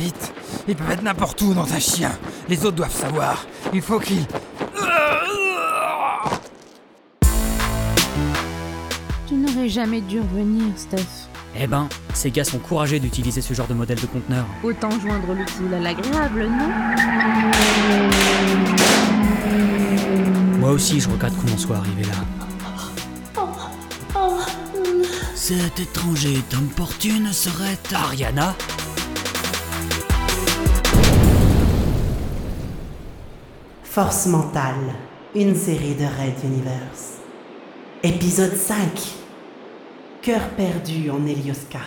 vite. Ils peuvent être n'importe où dans un chien. Les autres doivent savoir. Il faut qu'ils... Tu n'aurais jamais dû revenir, Steph. Eh ben, ces gars sont courageux d'utiliser ce genre de modèle de conteneur. Autant joindre l'utile à l'agréable, non? Moi aussi, je regrette qu'on en soit arrivé là. Cet étranger d'importune serait Ariana? Force mentale, une série de Red Universe. Épisode 5. Cœur perdu en Elioska.